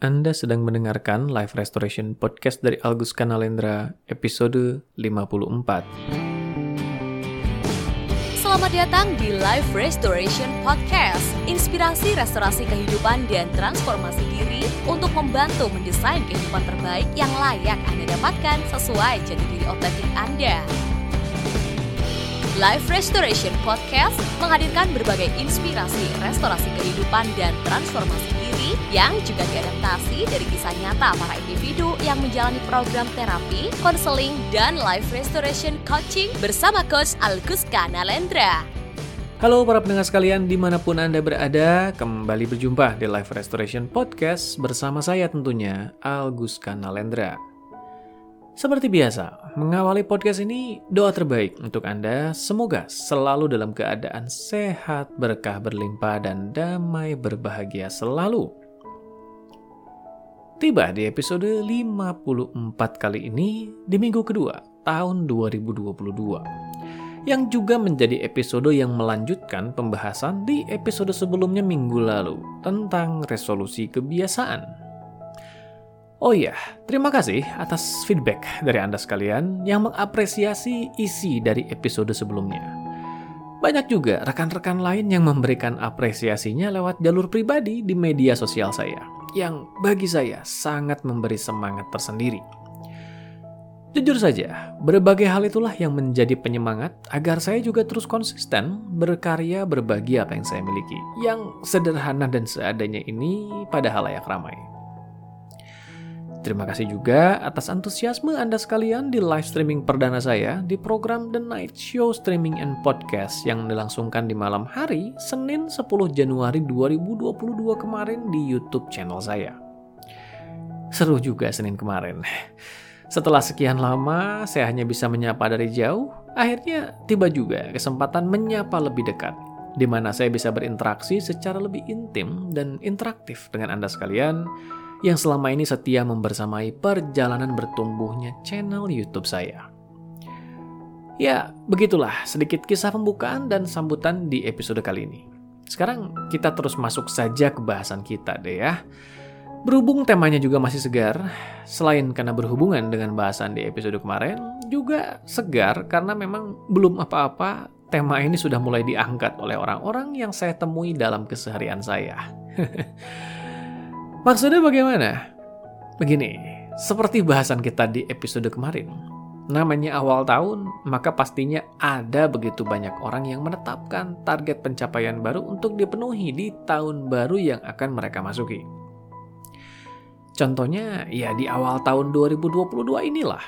Anda sedang mendengarkan Live Restoration Podcast dari Algus Kanalendra, episode 54. Selamat datang di Live Restoration Podcast, inspirasi restorasi kehidupan dan transformasi diri untuk membantu mendesain kehidupan terbaik yang layak Anda dapatkan sesuai jati diri otentik Anda. Live Restoration Podcast menghadirkan berbagai inspirasi restorasi kehidupan dan transformasi diri yang juga diadaptasi dari kisah nyata para individu yang menjalani program terapi, konseling, dan life restoration coaching bersama Coach Alguska Nalendra. Halo para pendengar sekalian di mana pun Anda berada, kembali berjumpa di Live Restoration Podcast bersama saya tentunya, Algus Kanalendra. Seperti biasa, mengawali podcast ini doa terbaik untuk Anda semoga selalu dalam keadaan sehat, berkah berlimpah, dan damai berbahagia selalu. Tiba di episode 54 kali ini di minggu kedua tahun 2022 yang juga menjadi episode yang melanjutkan pembahasan di episode sebelumnya minggu lalu tentang resolusi kebiasaan. Oh iya, terima kasih atas feedback dari Anda sekalian yang mengapresiasi isi dari episode sebelumnya. Banyak juga rekan-rekan lain yang memberikan apresiasinya lewat jalur pribadi di media sosial saya, yang bagi saya sangat memberi semangat tersendiri. Jujur saja, berbagai hal itulah yang menjadi penyemangat agar saya juga terus konsisten berkarya berbagi apa yang saya miliki, yang sederhana dan seadanya ini pada halayak ramai. Terima kasih juga atas antusiasme Anda sekalian di live streaming perdana saya di program The Night Show Streaming and Podcast yang dilangsungkan di malam hari Senin 10 Januari 2022 kemarin di YouTube channel saya. Seru juga Senin kemarin. Setelah sekian lama saya hanya bisa menyapa dari jauh, akhirnya tiba juga kesempatan menyapa lebih dekat di mana saya bisa berinteraksi secara lebih intim dan interaktif dengan Anda sekalian yang selama ini setia membersamai perjalanan bertumbuhnya channel YouTube saya. Ya, begitulah sedikit kisah pembukaan dan sambutan di episode kali ini. Sekarang kita terus masuk saja ke bahasan kita deh ya. Berhubung temanya juga masih segar, selain karena berhubungan dengan bahasan di episode kemarin, juga segar karena memang belum apa-apa tema ini sudah mulai diangkat oleh orang-orang yang saya temui dalam keseharian saya. Maksudnya bagaimana? Begini, seperti bahasan kita di episode kemarin. Namanya awal tahun, maka pastinya ada begitu banyak orang yang menetapkan target pencapaian baru untuk dipenuhi di tahun baru yang akan mereka masuki. Contohnya, ya di awal tahun 2022 inilah.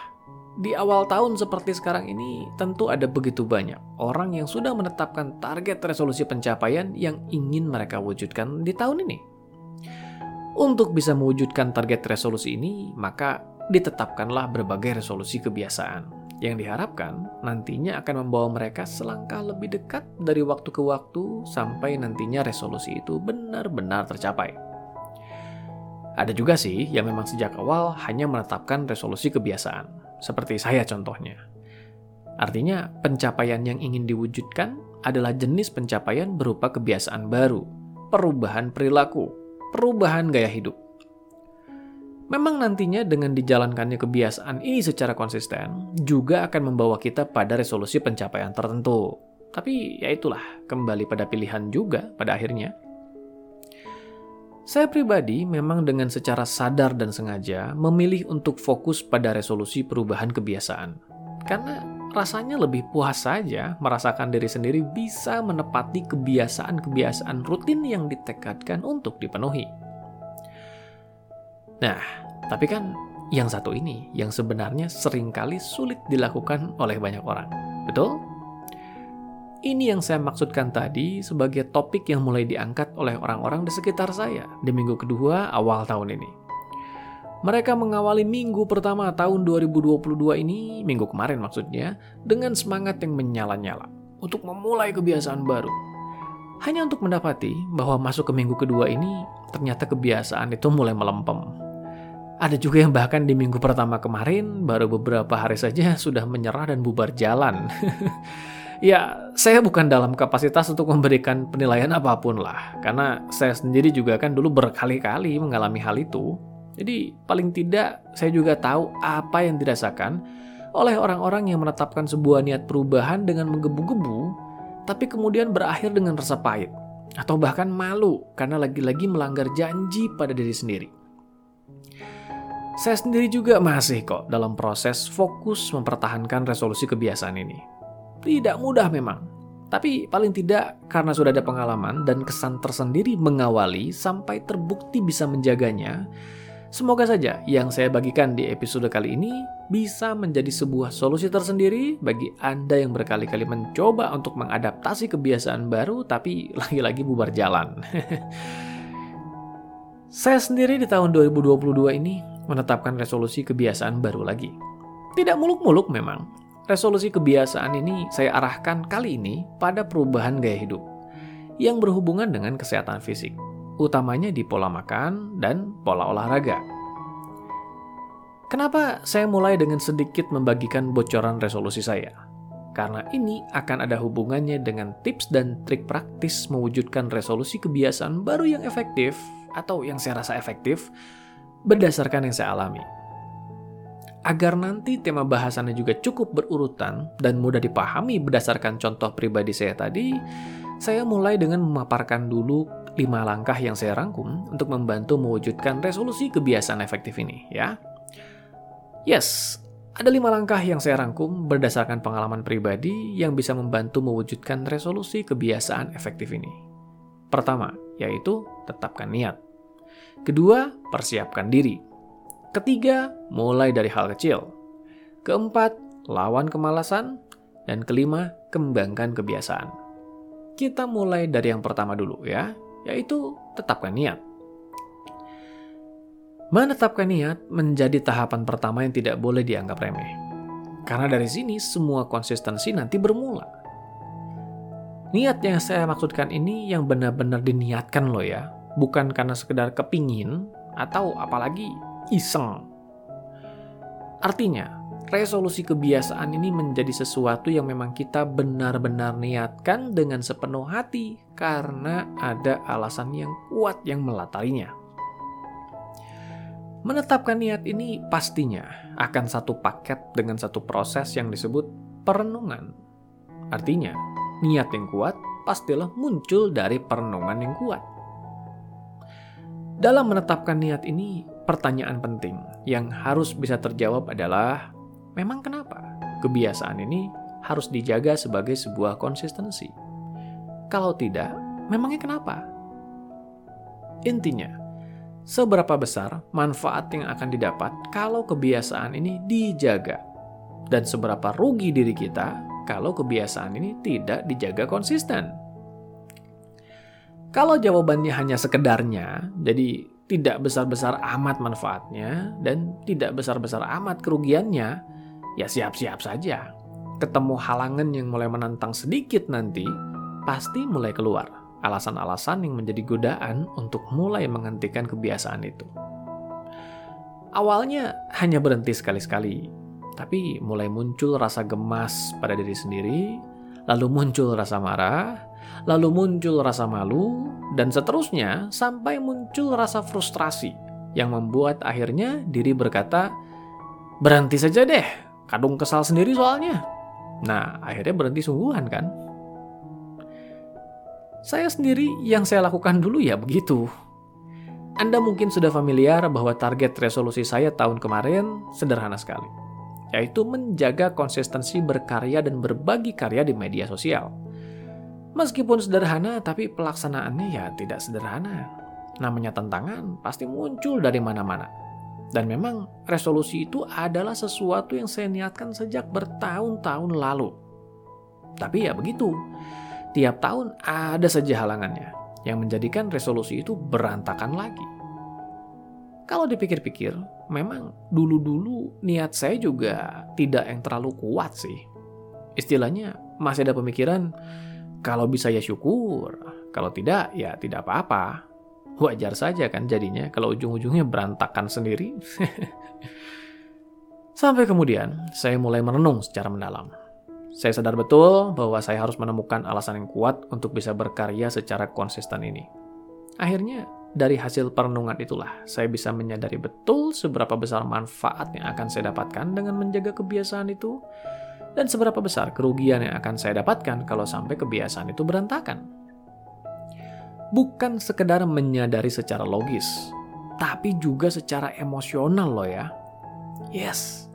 Di awal tahun seperti sekarang ini, tentu ada begitu banyak orang yang sudah menetapkan target resolusi pencapaian yang ingin mereka wujudkan di tahun ini. Untuk bisa mewujudkan target resolusi ini, maka ditetapkanlah berbagai resolusi kebiasaan yang diharapkan nantinya akan membawa mereka selangkah lebih dekat dari waktu ke waktu sampai nantinya resolusi itu benar-benar tercapai. Ada juga sih yang memang sejak awal hanya menetapkan resolusi kebiasaan, seperti saya contohnya. Artinya, pencapaian yang ingin diwujudkan adalah jenis pencapaian berupa kebiasaan baru, perubahan perilaku, perubahan gaya hidup. Memang nantinya dengan dijalankannya kebiasaan ini secara konsisten juga akan membawa kita pada resolusi pencapaian tertentu. Tapi ya itulah, kembali pada pilihan juga pada akhirnya. Saya pribadi memang dengan secara sadar dan sengaja memilih untuk fokus pada resolusi perubahan kebiasaan. Karena rasanya lebih puas saja merasakan diri sendiri bisa menepati kebiasaan-kebiasaan rutin yang ditekadkan untuk dipenuhi. Nah, tapi kan yang satu ini yang sebenarnya sering kali sulit dilakukan oleh banyak orang. Betul? Ini yang saya maksudkan tadi sebagai topik yang mulai diangkat oleh orang-orang di sekitar saya di minggu kedua awal tahun ini. Mereka mengawali minggu pertama tahun 2022 ini, minggu kemarin maksudnya, dengan semangat yang menyala-nyala untuk memulai kebiasaan baru. Hanya untuk mendapati bahwa masuk ke minggu kedua ini, ternyata kebiasaan itu mulai melempem ada juga yang bahkan di minggu pertama kemarin baru beberapa hari saja sudah menyerah dan bubar jalan. Ya, saya bukan dalam kapasitas untuk memberikan penilaian apa pun lah, karena saya sendiri juga kan dulu berkali-kali mengalami hal itu. Jadi, paling tidak saya juga tahu apa yang dirasakan oleh orang-orang yang menetapkan sebuah niat perubahan dengan menggebu-gebu, tapi kemudian berakhir dengan rasa pahit, atau bahkan malu karena lagi-lagi melanggar janji pada diri sendiri. Saya sendiri juga masih kok dalam proses fokus mempertahankan resolusi kebiasaan ini. Tidak mudah memang, tapi paling tidak karena sudah ada pengalaman dan kesan tersendiri mengawali sampai terbukti bisa menjaganya, semoga saja yang saya bagikan di episode kali ini bisa menjadi sebuah solusi tersendiri bagi Anda yang berkali-kali mencoba untuk mengadaptasi kebiasaan baru tapi lagi-lagi bubar jalan. saya sendiri di tahun 2022 ini menetapkan resolusi kebiasaan baru lagi. Tidak muluk-muluk memang, Resolusi kebiasaan ini saya arahkan kali ini pada perubahan gaya hidup yang berhubungan dengan kesehatan fisik, utamanya di pola makan dan pola olahraga. Kenapa saya mulai dengan sedikit membagikan bocoran resolusi saya? Karena ini akan ada hubungannya dengan tips dan trik praktis mewujudkan resolusi kebiasaan baru yang efektif atau yang saya rasa efektif berdasarkan yang saya alami. Agar nanti tema bahasannya juga cukup berurutan dan mudah dipahami berdasarkan contoh pribadi saya tadi, saya mulai dengan memaparkan dulu lima langkah yang saya rangkum untuk membantu mewujudkan resolusi kebiasaan efektif ini, ya. Yes, ada lima langkah yang saya rangkum berdasarkan pengalaman pribadi yang bisa membantu mewujudkan resolusi kebiasaan efektif ini. Pertama, yaitu tetapkan niat. Kedua, persiapkan diri. Ketiga, mulai dari hal kecil. Keempat, lawan kemalasan. Dan kelima, kembangkan kebiasaan. Kita mulai dari yang pertama dulu ya, yaitu tetapkan niat. Menetapkan niat menjadi tahapan pertama yang tidak boleh dianggap remeh. Karena dari sini semua konsistensi nanti bermula. Niat yang saya maksudkan ini yang benar-benar diniatkan loh ya, bukan karena sekedar kepingin atau apalagi iseng. Artinya, resolusi kebiasaan ini menjadi sesuatu yang memang kita benar-benar niatkan dengan sepenuh hati karena ada alasan yang kuat yang melatarinya. Menetapkan niat ini pastinya akan satu paket dengan satu proses yang disebut perenungan. Artinya, niat yang kuat pastilah muncul dari perenungan yang kuat. Dalam menetapkan niat ini, pertanyaan penting yang harus bisa terjawab adalah, memang kenapa kebiasaan ini harus dijaga sebagai sebuah konsistensi? Kalau tidak, memangnya kenapa? Intinya, seberapa besar manfaat yang akan didapat kalau kebiasaan ini dijaga, dan seberapa rugi diri kita kalau kebiasaan ini tidak dijaga konsisten. Kalau jawabannya hanya sekedarnya, jadi tidak besar-besar amat manfaatnya dan tidak besar-besar amat kerugiannya, ya siap-siap saja. Ketemu halangan yang mulai menantang sedikit nanti, pasti mulai keluar alasan-alasan yang menjadi godaan untuk mulai menghentikan kebiasaan itu. Awalnya hanya berhenti sekali-sekali, tapi mulai muncul rasa gemas pada diri sendiri, lalu muncul rasa marah, lalu muncul rasa malu, dan seterusnya sampai muncul rasa frustrasi yang membuat akhirnya diri berkata, berhenti saja deh, kadung kesal sendiri soalnya. Nah, akhirnya berhenti sungguhan kan? Saya sendiri yang saya lakukan dulu ya begitu. Anda mungkin sudah familiar bahwa target resolusi saya tahun kemarin sederhana sekali, yaitu menjaga konsistensi berkarya dan berbagi karya di media sosial. Meskipun sederhana, tapi pelaksanaannya ya tidak sederhana. Namanya tantangan pasti muncul dari mana-mana. Dan memang resolusi itu adalah sesuatu yang saya niatkan sejak bertahun-tahun lalu. Tapi ya begitu, tiap tahun ada saja halangannya yang menjadikan resolusi itu berantakan lagi. Kalau dipikir-pikir, memang dulu-dulu niat saya juga tidak yang terlalu kuat sih. Istilahnya masih ada pemikiran, kalau bisa ya syukur, kalau tidak ya tidak apa-apa. Wajar saja kan jadinya kalau ujung-ujungnya berantakan sendiri. Sampai kemudian saya mulai merenung secara mendalam. Saya sadar betul bahwa saya harus menemukan alasan yang kuat untuk bisa berkarya secara konsisten ini. Akhirnya, dari hasil perenungan itulah saya bisa menyadari betul seberapa besar manfaat yang akan saya dapatkan dengan menjaga kebiasaan itu dan seberapa besar kerugian yang akan saya dapatkan kalau sampai kebiasaan itu berantakan. Bukan sekedar menyadari secara logis, tapi juga secara emosional loh ya. Yes,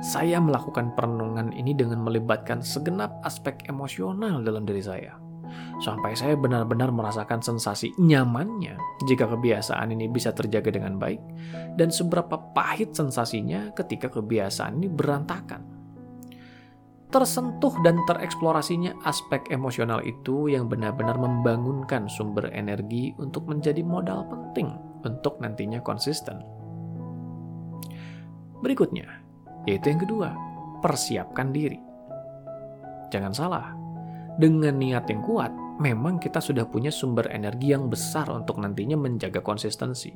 saya melakukan perenungan ini dengan melibatkan segenap aspek emosional dalam diri saya. Sampai saya benar-benar merasakan sensasi nyamannya jika kebiasaan ini bisa terjaga dengan baik, dan seberapa pahit sensasinya ketika kebiasaan ini berantakan. Tersentuh dan tereksplorasinya aspek emosional itu yang benar-benar membangunkan sumber energi untuk menjadi modal penting untuk nantinya konsisten. Berikutnya, yaitu yang kedua, persiapkan diri. Jangan salah, dengan niat yang kuat, memang kita sudah punya sumber energi yang besar untuk nantinya menjaga konsistensi.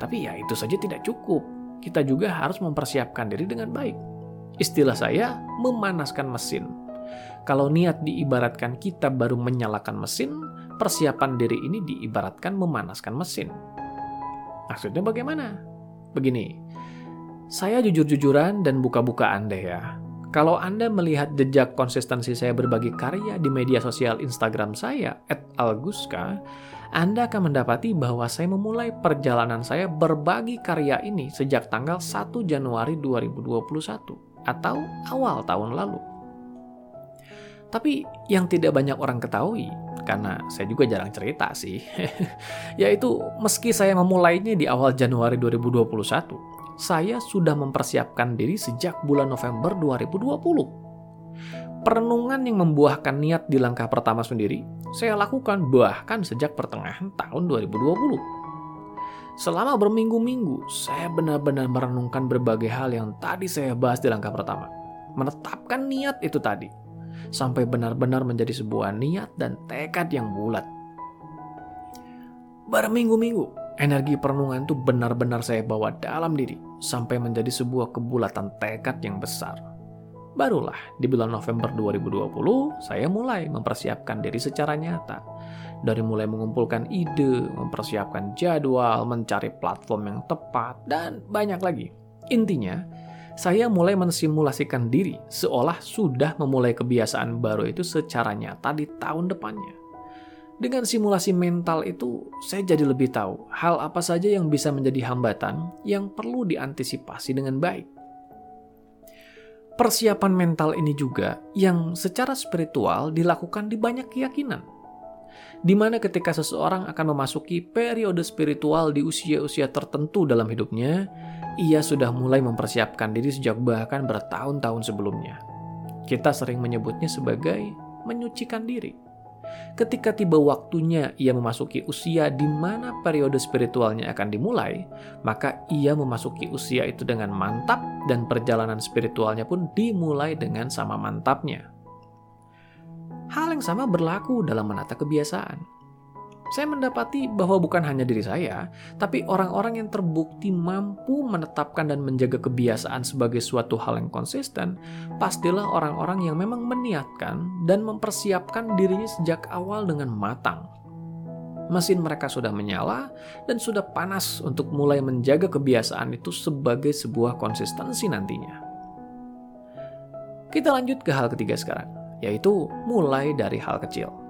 Tapi ya itu saja tidak cukup. Kita juga harus mempersiapkan diri dengan baik. Istilah saya, memanaskan mesin. Kalau niat diibaratkan kita baru menyalakan mesin, persiapan diri ini diibaratkan memanaskan mesin. Maksudnya bagaimana? Begini, saya jujur-jujuran dan buka-bukaan deh ya. Kalau Anda melihat jejak konsistensi saya berbagi karya di media sosial Instagram saya, @alguska, Anda akan mendapati bahwa saya memulai perjalanan saya berbagi karya ini sejak tanggal 1 Januari 2021 atau awal tahun lalu. Tapi yang tidak banyak orang ketahui, karena saya juga jarang cerita sih, yaitu meski saya memulainya di awal Januari 2021, saya sudah mempersiapkan diri sejak bulan November 2020. Perenungan yang membuahkan niat di langkah pertama sendiri, saya lakukan bahkan sejak pertengahan tahun 2020. Selama berminggu-minggu, saya benar-benar merenungkan berbagai hal yang tadi saya bahas di langkah pertama. Menetapkan niat itu tadi, sampai benar-benar menjadi sebuah niat dan tekad yang bulat. Berminggu-minggu, Energi perenungan itu benar-benar saya bawa dalam diri sampai menjadi sebuah kebulatan tekad yang besar. Barulah di bulan November 2020 saya mulai mempersiapkan diri secara nyata. Dari mulai mengumpulkan ide, mempersiapkan jadwal, mencari platform yang tepat, dan banyak lagi. Intinya, saya mulai mensimulasikan diri seolah sudah memulai kebiasaan baru itu secara nyata di tahun depannya. Dengan simulasi mental itu, saya jadi lebih tahu hal apa saja yang bisa menjadi hambatan yang perlu diantisipasi dengan baik. Persiapan mental ini juga yang secara spiritual dilakukan di banyak keyakinan. Di mana ketika seseorang akan memasuki periode spiritual di usia-usia tertentu dalam hidupnya, ia sudah mulai mempersiapkan diri sejak bahkan bertahun-tahun sebelumnya. Kita sering menyebutnya sebagai menyucikan diri. Ketika tiba waktunya ia memasuki usia di mana periode spiritualnya akan dimulai, maka ia memasuki usia itu dengan mantap dan perjalanan spiritualnya pun dimulai dengan sama mantapnya. Yang sama berlaku dalam menata kebiasaan saya mendapati bahwa bukan hanya diri saya, tapi orang-orang yang terbukti mampu menetapkan dan menjaga kebiasaan sebagai suatu hal yang konsisten, pastilah orang-orang yang memang meniatkan dan mempersiapkan dirinya sejak awal dengan matang. Mesin mereka sudah menyala dan sudah panas untuk mulai menjaga kebiasaan itu sebagai sebuah konsistensi nantinya. Kita lanjut ke hal ketiga sekarang, yaitu mulai dari hal kecil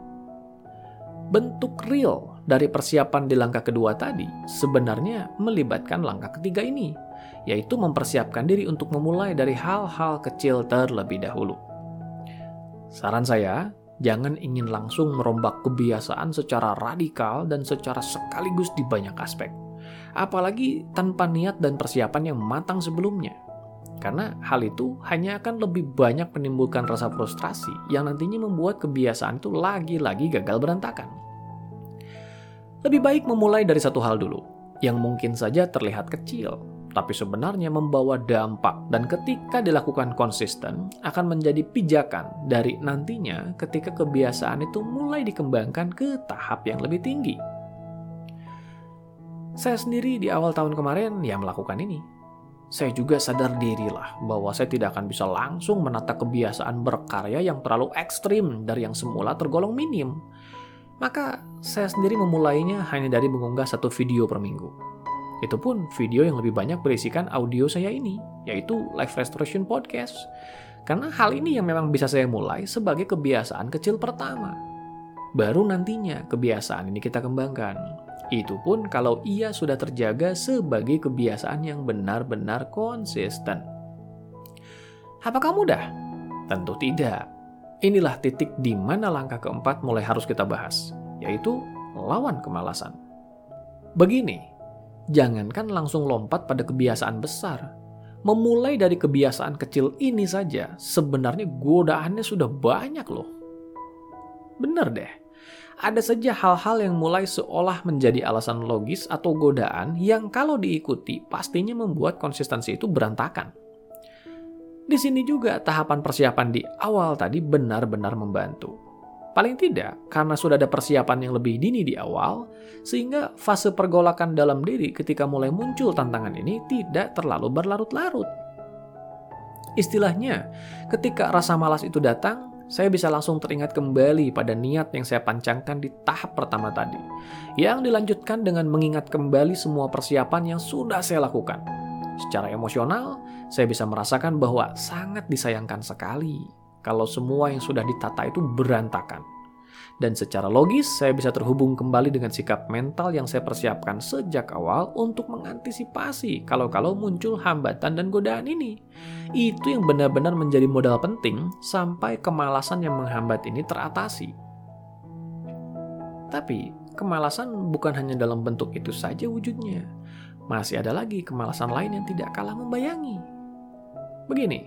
bentuk real dari persiapan di langkah kedua tadi sebenarnya melibatkan langkah ketiga ini, yaitu mempersiapkan diri untuk memulai dari hal-hal kecil terlebih dahulu. Saran saya, jangan ingin langsung merombak kebiasaan secara radikal dan secara sekaligus di banyak aspek. Apalagi tanpa niat dan persiapan yang matang sebelumnya. Karena hal itu hanya akan lebih banyak menimbulkan rasa frustrasi yang nantinya membuat kebiasaan itu lagi-lagi gagal berantakan. Lebih baik memulai dari satu hal dulu, yang mungkin saja terlihat kecil, tapi sebenarnya membawa dampak dan ketika dilakukan konsisten akan menjadi pijakan dari nantinya ketika kebiasaan itu mulai dikembangkan ke tahap yang lebih tinggi. Saya sendiri di awal tahun kemarin ya melakukan ini saya juga sadar dirilah bahwa saya tidak akan bisa langsung menata kebiasaan berkarya yang terlalu ekstrim dari yang semula tergolong minim. Maka saya sendiri memulainya hanya dari mengunggah satu video per minggu. Itu pun video yang lebih banyak berisikan audio saya ini, yaitu Live Restoration Podcast. Karena hal ini yang memang bisa saya mulai sebagai kebiasaan kecil pertama. Baru nantinya kebiasaan ini kita kembangkan. Itu pun kalau ia sudah terjaga sebagai kebiasaan yang benar-benar konsisten. Apakah mudah? Tentu tidak. Inilah titik di mana langkah keempat mulai harus kita bahas, yaitu lawan kemalasan. Begini, jangankan langsung lompat pada kebiasaan besar. Memulai dari kebiasaan kecil ini saja, sebenarnya godaannya sudah banyak loh. Bener deh, ada saja hal-hal yang mulai seolah menjadi alasan logis atau godaan yang kalau diikuti pastinya membuat konsistensi itu berantakan. Di sini juga tahapan persiapan di awal tadi benar-benar membantu. Paling tidak, karena sudah ada persiapan yang lebih dini di awal, sehingga fase pergolakan dalam diri ketika mulai muncul tantangan ini tidak terlalu berlarut-larut. Istilahnya, ketika rasa malas itu datang, saya bisa langsung teringat kembali pada niat yang saya pancangkan di tahap pertama tadi, yang dilanjutkan dengan mengingat kembali semua persiapan yang sudah saya lakukan. Secara emosional, saya bisa merasakan bahwa sangat disayangkan sekali kalau semua yang sudah ditata itu berantakan. Dan secara logis, saya bisa terhubung kembali dengan sikap mental yang saya persiapkan sejak awal untuk mengantisipasi kalau-kalau muncul hambatan dan godaan ini. Itu yang benar-benar menjadi modal penting sampai kemalasan yang menghambat ini teratasi. Tapi, kemalasan bukan hanya dalam bentuk itu saja wujudnya. Masih ada lagi kemalasan lain yang tidak kalah membayangi. Begini,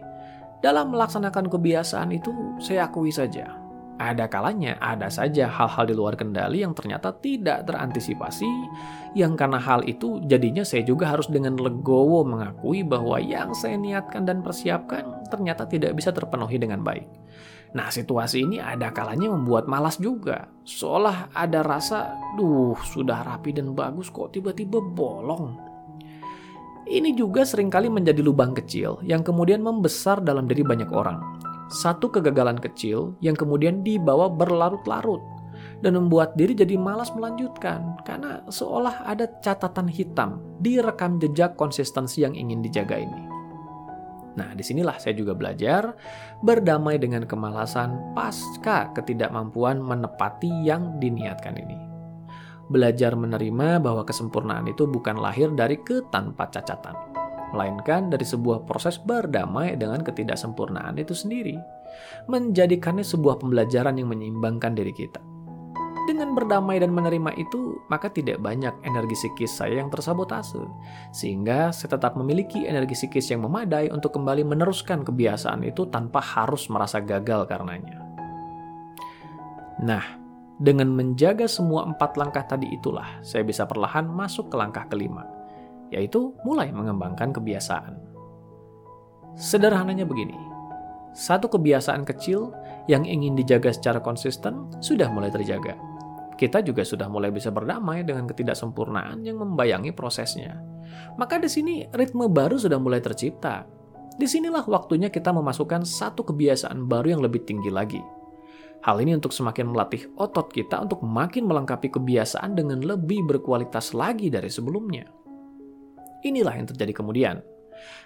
dalam melaksanakan kebiasaan itu, saya akui saja, ada kalanya ada saja hal-hal di luar kendali yang ternyata tidak terantisipasi, yang karena hal itu jadinya saya juga harus dengan legowo mengakui bahwa yang saya niatkan dan persiapkan ternyata tidak bisa terpenuhi dengan baik. Nah, situasi ini ada kalanya membuat malas juga. Seolah ada rasa, duh, sudah rapi dan bagus kok tiba-tiba bolong. Ini juga sering kali menjadi lubang kecil yang kemudian membesar dalam diri banyak orang satu kegagalan kecil yang kemudian dibawa berlarut-larut dan membuat diri jadi malas melanjutkan karena seolah ada catatan hitam di rekam jejak konsistensi yang ingin dijaga ini. Nah, di sinilah saya juga belajar berdamai dengan kemalasan pasca ketidakmampuan menepati yang diniatkan ini. Belajar menerima bahwa kesempurnaan itu bukan lahir dari ketanpa cacatan melainkan dari sebuah proses berdamai dengan ketidaksempurnaan itu sendiri, menjadikannya sebuah pembelajaran yang menyeimbangkan diri kita. Dengan berdamai dan menerima itu, maka tidak banyak energi psikis saya yang tersabotase, sehingga saya tetap memiliki energi psikis yang memadai untuk kembali meneruskan kebiasaan itu tanpa harus merasa gagal karenanya. Nah, dengan menjaga semua empat langkah tadi itulah, saya bisa perlahan masuk ke langkah kelima, yaitu mulai mengembangkan kebiasaan. Sederhananya begini, satu kebiasaan kecil yang ingin dijaga secara konsisten sudah mulai terjaga. Kita juga sudah mulai bisa berdamai dengan ketidaksempurnaan yang membayangi prosesnya. Maka di sini ritme baru sudah mulai tercipta. Di sinilah waktunya kita memasukkan satu kebiasaan baru yang lebih tinggi lagi. Hal ini untuk semakin melatih otot kita untuk makin melengkapi kebiasaan dengan lebih berkualitas lagi dari sebelumnya. Inilah yang terjadi kemudian.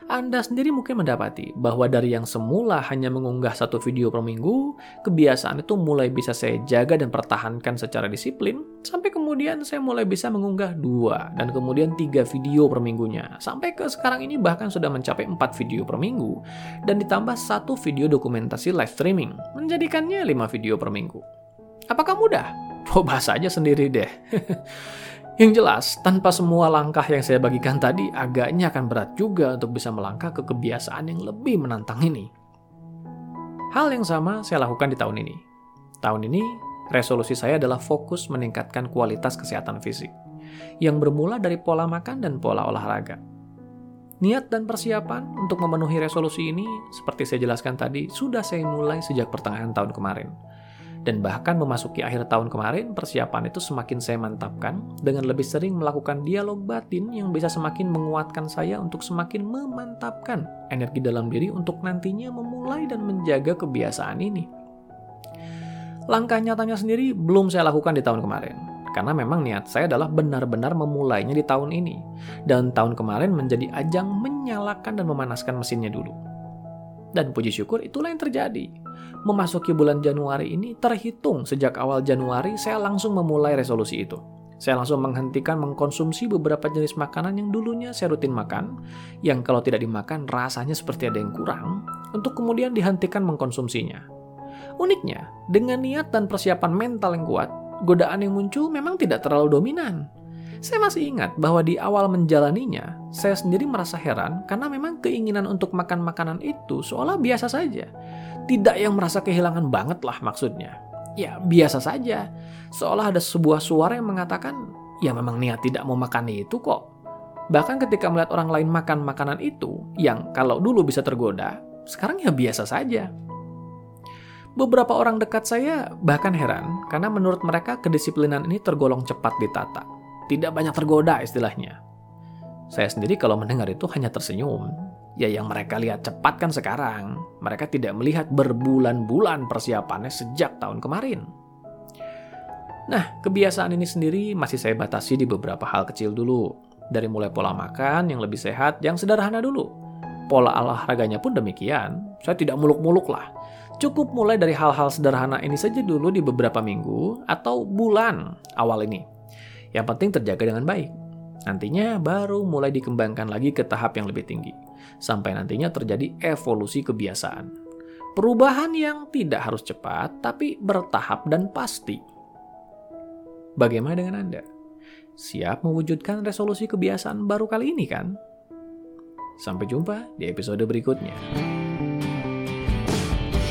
Anda sendiri mungkin mendapati bahwa dari yang semula hanya mengunggah satu video per minggu, kebiasaan itu mulai bisa saya jaga dan pertahankan secara disiplin, sampai kemudian saya mulai bisa mengunggah dua dan kemudian tiga video per minggunya, sampai ke sekarang ini bahkan sudah mencapai empat video per minggu, dan ditambah satu video dokumentasi live streaming, menjadikannya lima video per minggu. Apakah mudah? Coba saja sendiri deh. Yang jelas, tanpa semua langkah yang saya bagikan tadi, agaknya akan berat juga untuk bisa melangkah ke kebiasaan yang lebih menantang ini. Hal yang sama saya lakukan di tahun ini. Tahun ini, resolusi saya adalah fokus meningkatkan kualitas kesehatan fisik, yang bermula dari pola makan dan pola olahraga. Niat dan persiapan untuk memenuhi resolusi ini, seperti saya jelaskan tadi, sudah saya mulai sejak pertengahan tahun kemarin Dan bahkan memasuki akhir tahun kemarin, persiapan itu semakin saya mantapkan dengan lebih sering melakukan dialog batin yang bisa semakin menguatkan saya untuk semakin memantapkan energi dalam diri untuk nantinya memulai dan menjaga kebiasaan ini. Langkah nyatanya sendiri belum saya lakukan di tahun kemarin, karena memang niat saya adalah benar-benar memulainya di tahun ini. Dan tahun kemarin menjadi ajang menyalakan dan memanaskan mesinnya dulu. Dan puji syukur itulah yang terjadi. Memasuki bulan Januari ini terhitung sejak awal Januari saya langsung memulai resolusi itu. Saya langsung menghentikan mengkonsumsi beberapa jenis makanan yang dulunya saya rutin makan, yang kalau tidak dimakan rasanya seperti ada yang kurang, untuk kemudian dihentikan mengkonsumsinya. Uniknya, dengan niat dan persiapan mental yang kuat, godaan yang muncul memang tidak terlalu dominan. Saya masih ingat bahwa di awal menjalaninya, saya sendiri merasa heran karena memang keinginan untuk makan makanan itu seolah biasa saja. Tidak yang merasa kehilangan banget lah maksudnya. Ya, biasa saja. Seolah ada sebuah suara yang mengatakan, ya memang niat tidak mau makan itu kok. Bahkan ketika melihat orang lain makan makanan itu, yang kalau dulu bisa tergoda, sekarang ya biasa saja. Beberapa orang dekat saya bahkan heran karena menurut mereka kedisiplinan ini tergolong cepat ditata tidak banyak tergoda istilahnya. Saya sendiri kalau mendengar itu hanya tersenyum. Ya yang mereka lihat cepat kan sekarang. Mereka tidak melihat berbulan-bulan persiapannya sejak tahun kemarin. Nah, kebiasaan ini sendiri masih saya batasi di beberapa hal kecil dulu. Dari mulai pola makan yang lebih sehat, yang sederhana dulu. Pola olahraganya pun demikian. Saya tidak muluk-muluk lah. Cukup mulai dari hal-hal sederhana ini saja dulu di beberapa minggu atau bulan awal ini yang penting terjaga dengan baik. Nantinya baru mulai dikembangkan lagi ke tahap yang lebih tinggi. Sampai nantinya terjadi evolusi kebiasaan. Perubahan yang tidak harus cepat, tapi bertahap dan pasti. Bagaimana dengan Anda? Siap mewujudkan resolusi kebiasaan baru kali ini kan? Sampai jumpa di episode berikutnya.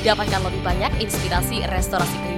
Dapatkan lebih banyak inspirasi restorasi kehidupan